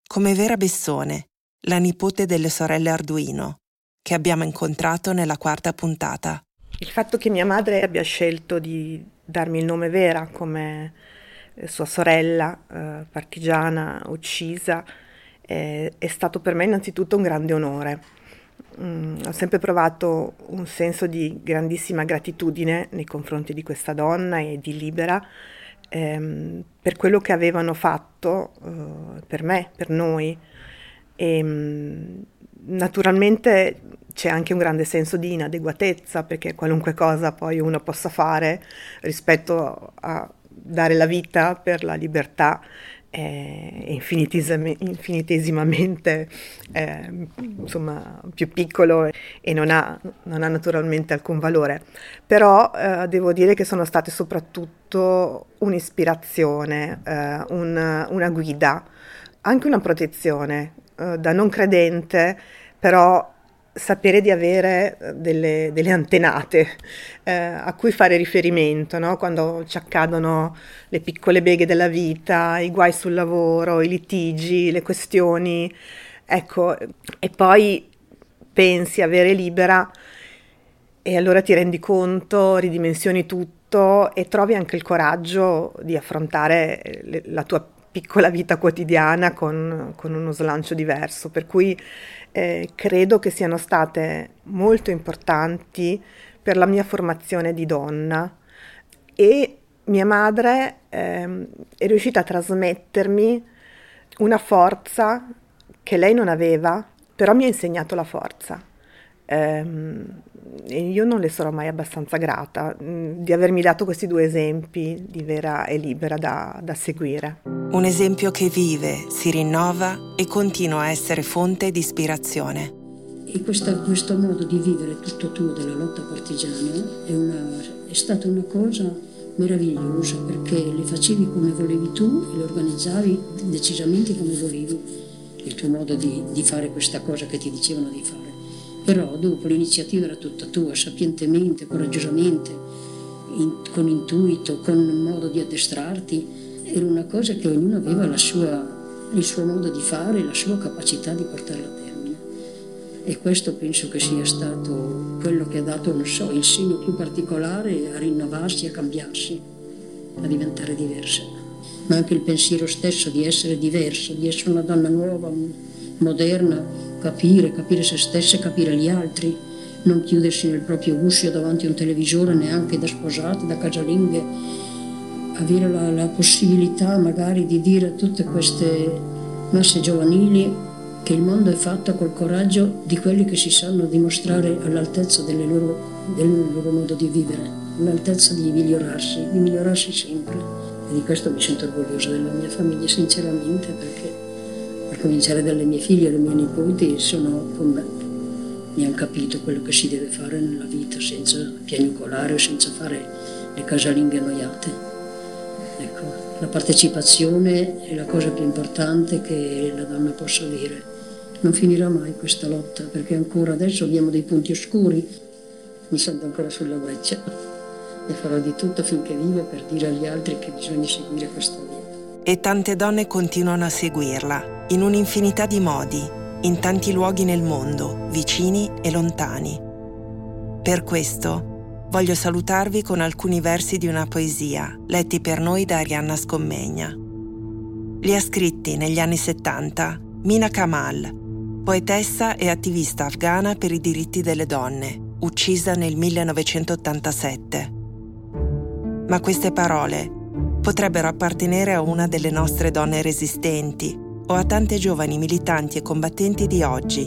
Come Vera Bessone, la nipote delle sorelle Arduino, che abbiamo incontrato nella quarta puntata. Il fatto che mia madre abbia scelto di darmi il nome Vera come eh, sua sorella eh, partigiana uccisa eh, è stato per me innanzitutto un grande onore, Mm, ho sempre provato un senso di grandissima gratitudine nei confronti di questa donna e di Libera ehm, per quello che avevano fatto eh, per me, per noi. E, mm, naturalmente c'è anche un grande senso di inadeguatezza perché qualunque cosa poi uno possa fare rispetto a dare la vita per la libertà è infinitesimamente eh, insomma, più piccolo e non ha, non ha, naturalmente alcun valore. Però eh, devo dire che sono state soprattutto un'ispirazione, eh, un, una guida, anche una protezione. Eh, da non credente, però sapere di avere eh, delle, delle antenate eh, a cui fare riferimento no? quando ci accadono le piccole beghe della vita, i guai sul lavoro, i litigi, le questioni. Ecco, e poi pensi avere libera e allora ti rendi conto, ridimensioni tutto e trovi anche il coraggio di affrontare le, la tua piccola vita quotidiana con, con uno slancio diverso. Per cui eh, credo che siano state molto importanti per la mia formazione di donna e mia madre eh, è riuscita a trasmettermi una forza che lei non aveva, però mi ha insegnato la forza. Eh, io non le sarò mai abbastanza grata mh, mm, di avermi dato questi due esempi di vera e libera da, da seguire. Un esempio che vive, si rinnova e continua a essere fonte di ispirazione. E questa, questo modo di vivere tutto tuo della lotta partigiana è, una, è stata una cosa meravigliosa perché le facevi come volevi tu e le organizzavi decisamente come volevi il tuo modo di, di fare questa cosa che ti dicevano di fare. Però dopo l'iniziativa era tutta tua, sapientemente, coraggiosamente, in, con intuito, con modo di addestrarti, era una cosa che ognuno aveva sua, il suo modo di fare, la sua capacità di portarla a termine. E questo penso che sia stato quello che ha dato, non so, il segno più particolare a rinnovarsi, a cambiarsi, a diventare diversa. Ma anche il pensiero stesso di essere diverso, di essere una donna nuova, moderna, capire, capire se stesse, capire gli altri, non chiudersi nel proprio uscio davanti a un televisore neanche da sposate, da casalinghe, avere la, la possibilità magari di dire a tutte queste masse giovanili che il mondo è fatto col coraggio di quelli che si sanno dimostrare all'altezza loro, del loro modo di vivere, all'altezza di migliorarsi, di migliorarsi sempre. E di questo mi sento orgogliosa della mia famiglia, sinceramente, perché cominciare dalle mie figlie e le mie nipoti, sono. Mi hanno capito quello che si deve fare nella vita senza piagnucolare senza fare le casalinghe annoiate. Ecco, la partecipazione è la cosa più importante che la donna possa avere. Non finirà mai questa lotta perché ancora adesso abbiamo dei punti oscuri. Mi sento ancora sulla breccia e farò di tutto finché vivo per dire agli altri che bisogna seguire questa via. E tante donne continuano a seguirla in un'infinità di modi, in tanti luoghi nel mondo, vicini e lontani. Per questo voglio salutarvi con alcuni versi di una poesia letti per noi da Arianna Scommegna. Li ha scritti negli anni 70 Mina Kamal, poetessa e attivista afghana per i diritti delle donne, uccisa nel 1987. Ma queste parole potrebbero appartenere a una delle nostre donne resistenti, o a tante giovani militanti e combattenti di oggi,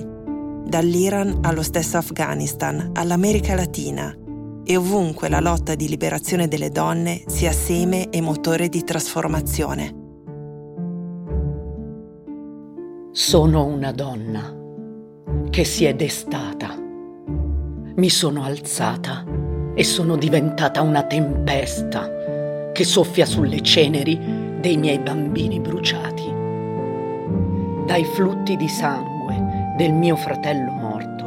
dall'Iran allo stesso Afghanistan, all'America Latina e ovunque la lotta di liberazione delle donne sia seme e motore di trasformazione. Sono una donna che si è destata. Mi sono alzata e sono diventata una tempesta che soffia sulle ceneri dei miei bambini bruciati dai flutti di sangue del mio fratello morto.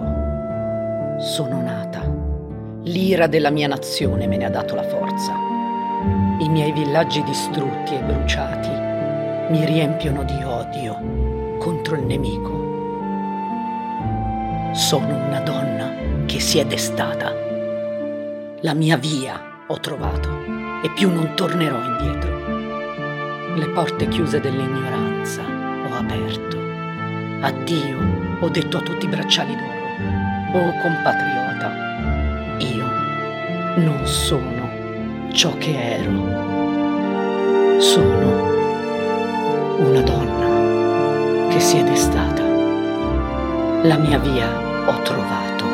Sono nata. L'ira della mia nazione me ne ha dato la forza. I miei villaggi distrutti e bruciati mi riempiono di odio contro il nemico. Sono una donna che si è destata. La mia via ho trovato e più non tornerò indietro. Le porte chiuse dell'ignoranza ho aperto. Addio, ho detto a tutti i bracciali d'oro. Oh compatriota, io non sono ciò che ero. Sono una donna che si è destata. La mia via ho trovato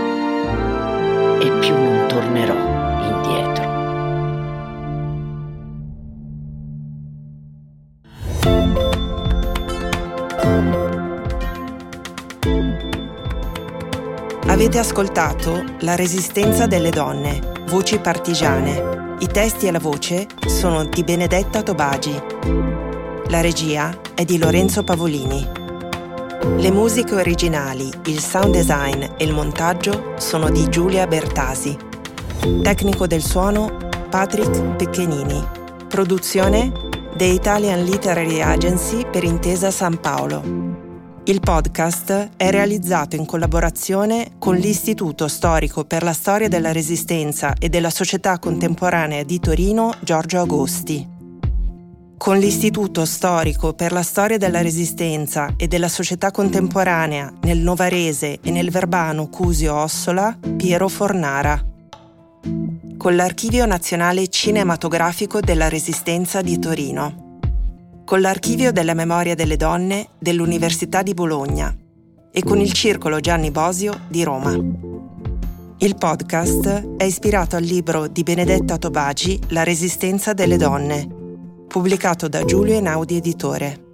e più non tornerò indietro. Avete ascoltato La resistenza delle donne, voci partigiane. I testi e la voce sono di Benedetta Tobagi. La regia è di Lorenzo Pavolini. Le musiche originali, il sound design e il montaggio sono di Giulia Bertasi. Tecnico del suono Patrick Pecchenini. Produzione The Italian Literary Agency per Intesa San Paolo. Il podcast è realizzato in collaborazione con l'Istituto Storico per la Storia della Resistenza e della Società Contemporanea di Torino Giorgio Agosti. Con l'Istituto Storico per la Storia della Resistenza e della Società Contemporanea nel Novarese e nel Verbano Cusio Ossola Piero Fornara. Con l'Archivio Nazionale Cinematografico della Resistenza di Torino con l'Archivio della Memoria delle Donne dell'Università di Bologna e con il Circolo Gianni Bosio di Roma. Il podcast è ispirato al libro di Benedetta Tobagi La resistenza delle donne, pubblicato da Giulio Einaudi Editore.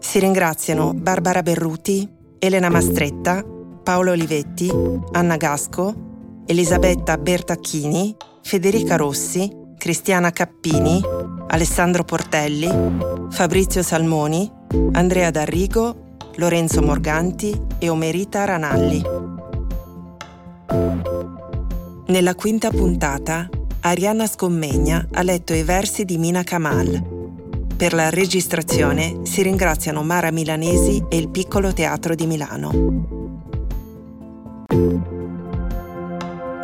Si ringraziano Barbara Berruti, Elena Mastretta, Paolo Olivetti, Anna Gasco, Elisabetta Bertacchini, Federica Rossi, Cristiana Cappini, Alessandro Portelli, Fabrizio Salmoni, Andrea D'Arrigo, Lorenzo Morganti e Omerita Ranalli. Nella quinta puntata, Arianna Scommegna ha letto i versi di Mina Kamal. Per la registrazione si ringraziano Mara Milanesi e il Piccolo Teatro di Milano.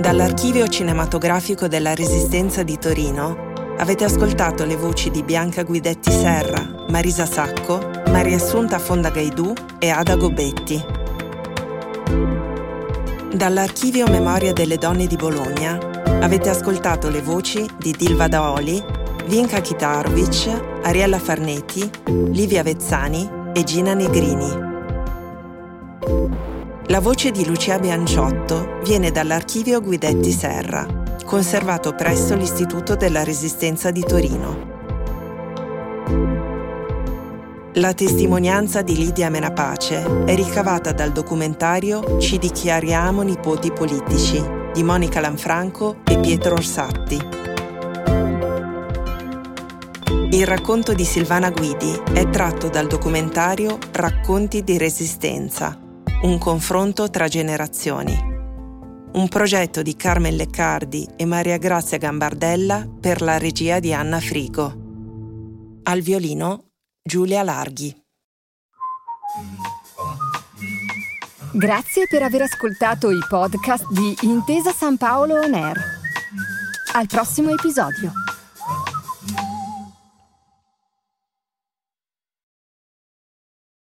Dall'archivio cinematografico della Resistenza di Torino avete ascoltato le voci di Bianca Guidetti Serra, Marisa Sacco, Maria Assunta Fonda Gaidù e Ada Gobetti. Dall'archivio Memoria delle Donne di Bologna avete ascoltato le voci di Dilva Daoli, Vinka Kitarovic, Ariella Farneti, Livia Vezzani e Gina Negrini. La voce di Lucia Bianciotto viene dall'archivio Guidetti Serra, conservato presso l'Istituto della Resistenza di Torino. La testimonianza di Lidia Menapace è ricavata dal documentario Ci dichiariamo nipoti politici di Monica Lanfranco e Pietro Orsatti. Il racconto di Silvana Guidi è tratto dal documentario Racconti di Resistenza un confronto tra generazioni. Un progetto di Carmen Leccardi e Maria Grazia Gambardella per la regia di Anna Frigo. Al violino Giulia Larghi. Grazie per aver ascoltato i podcast di Intesa San Paolo On Air. Al prossimo episodio.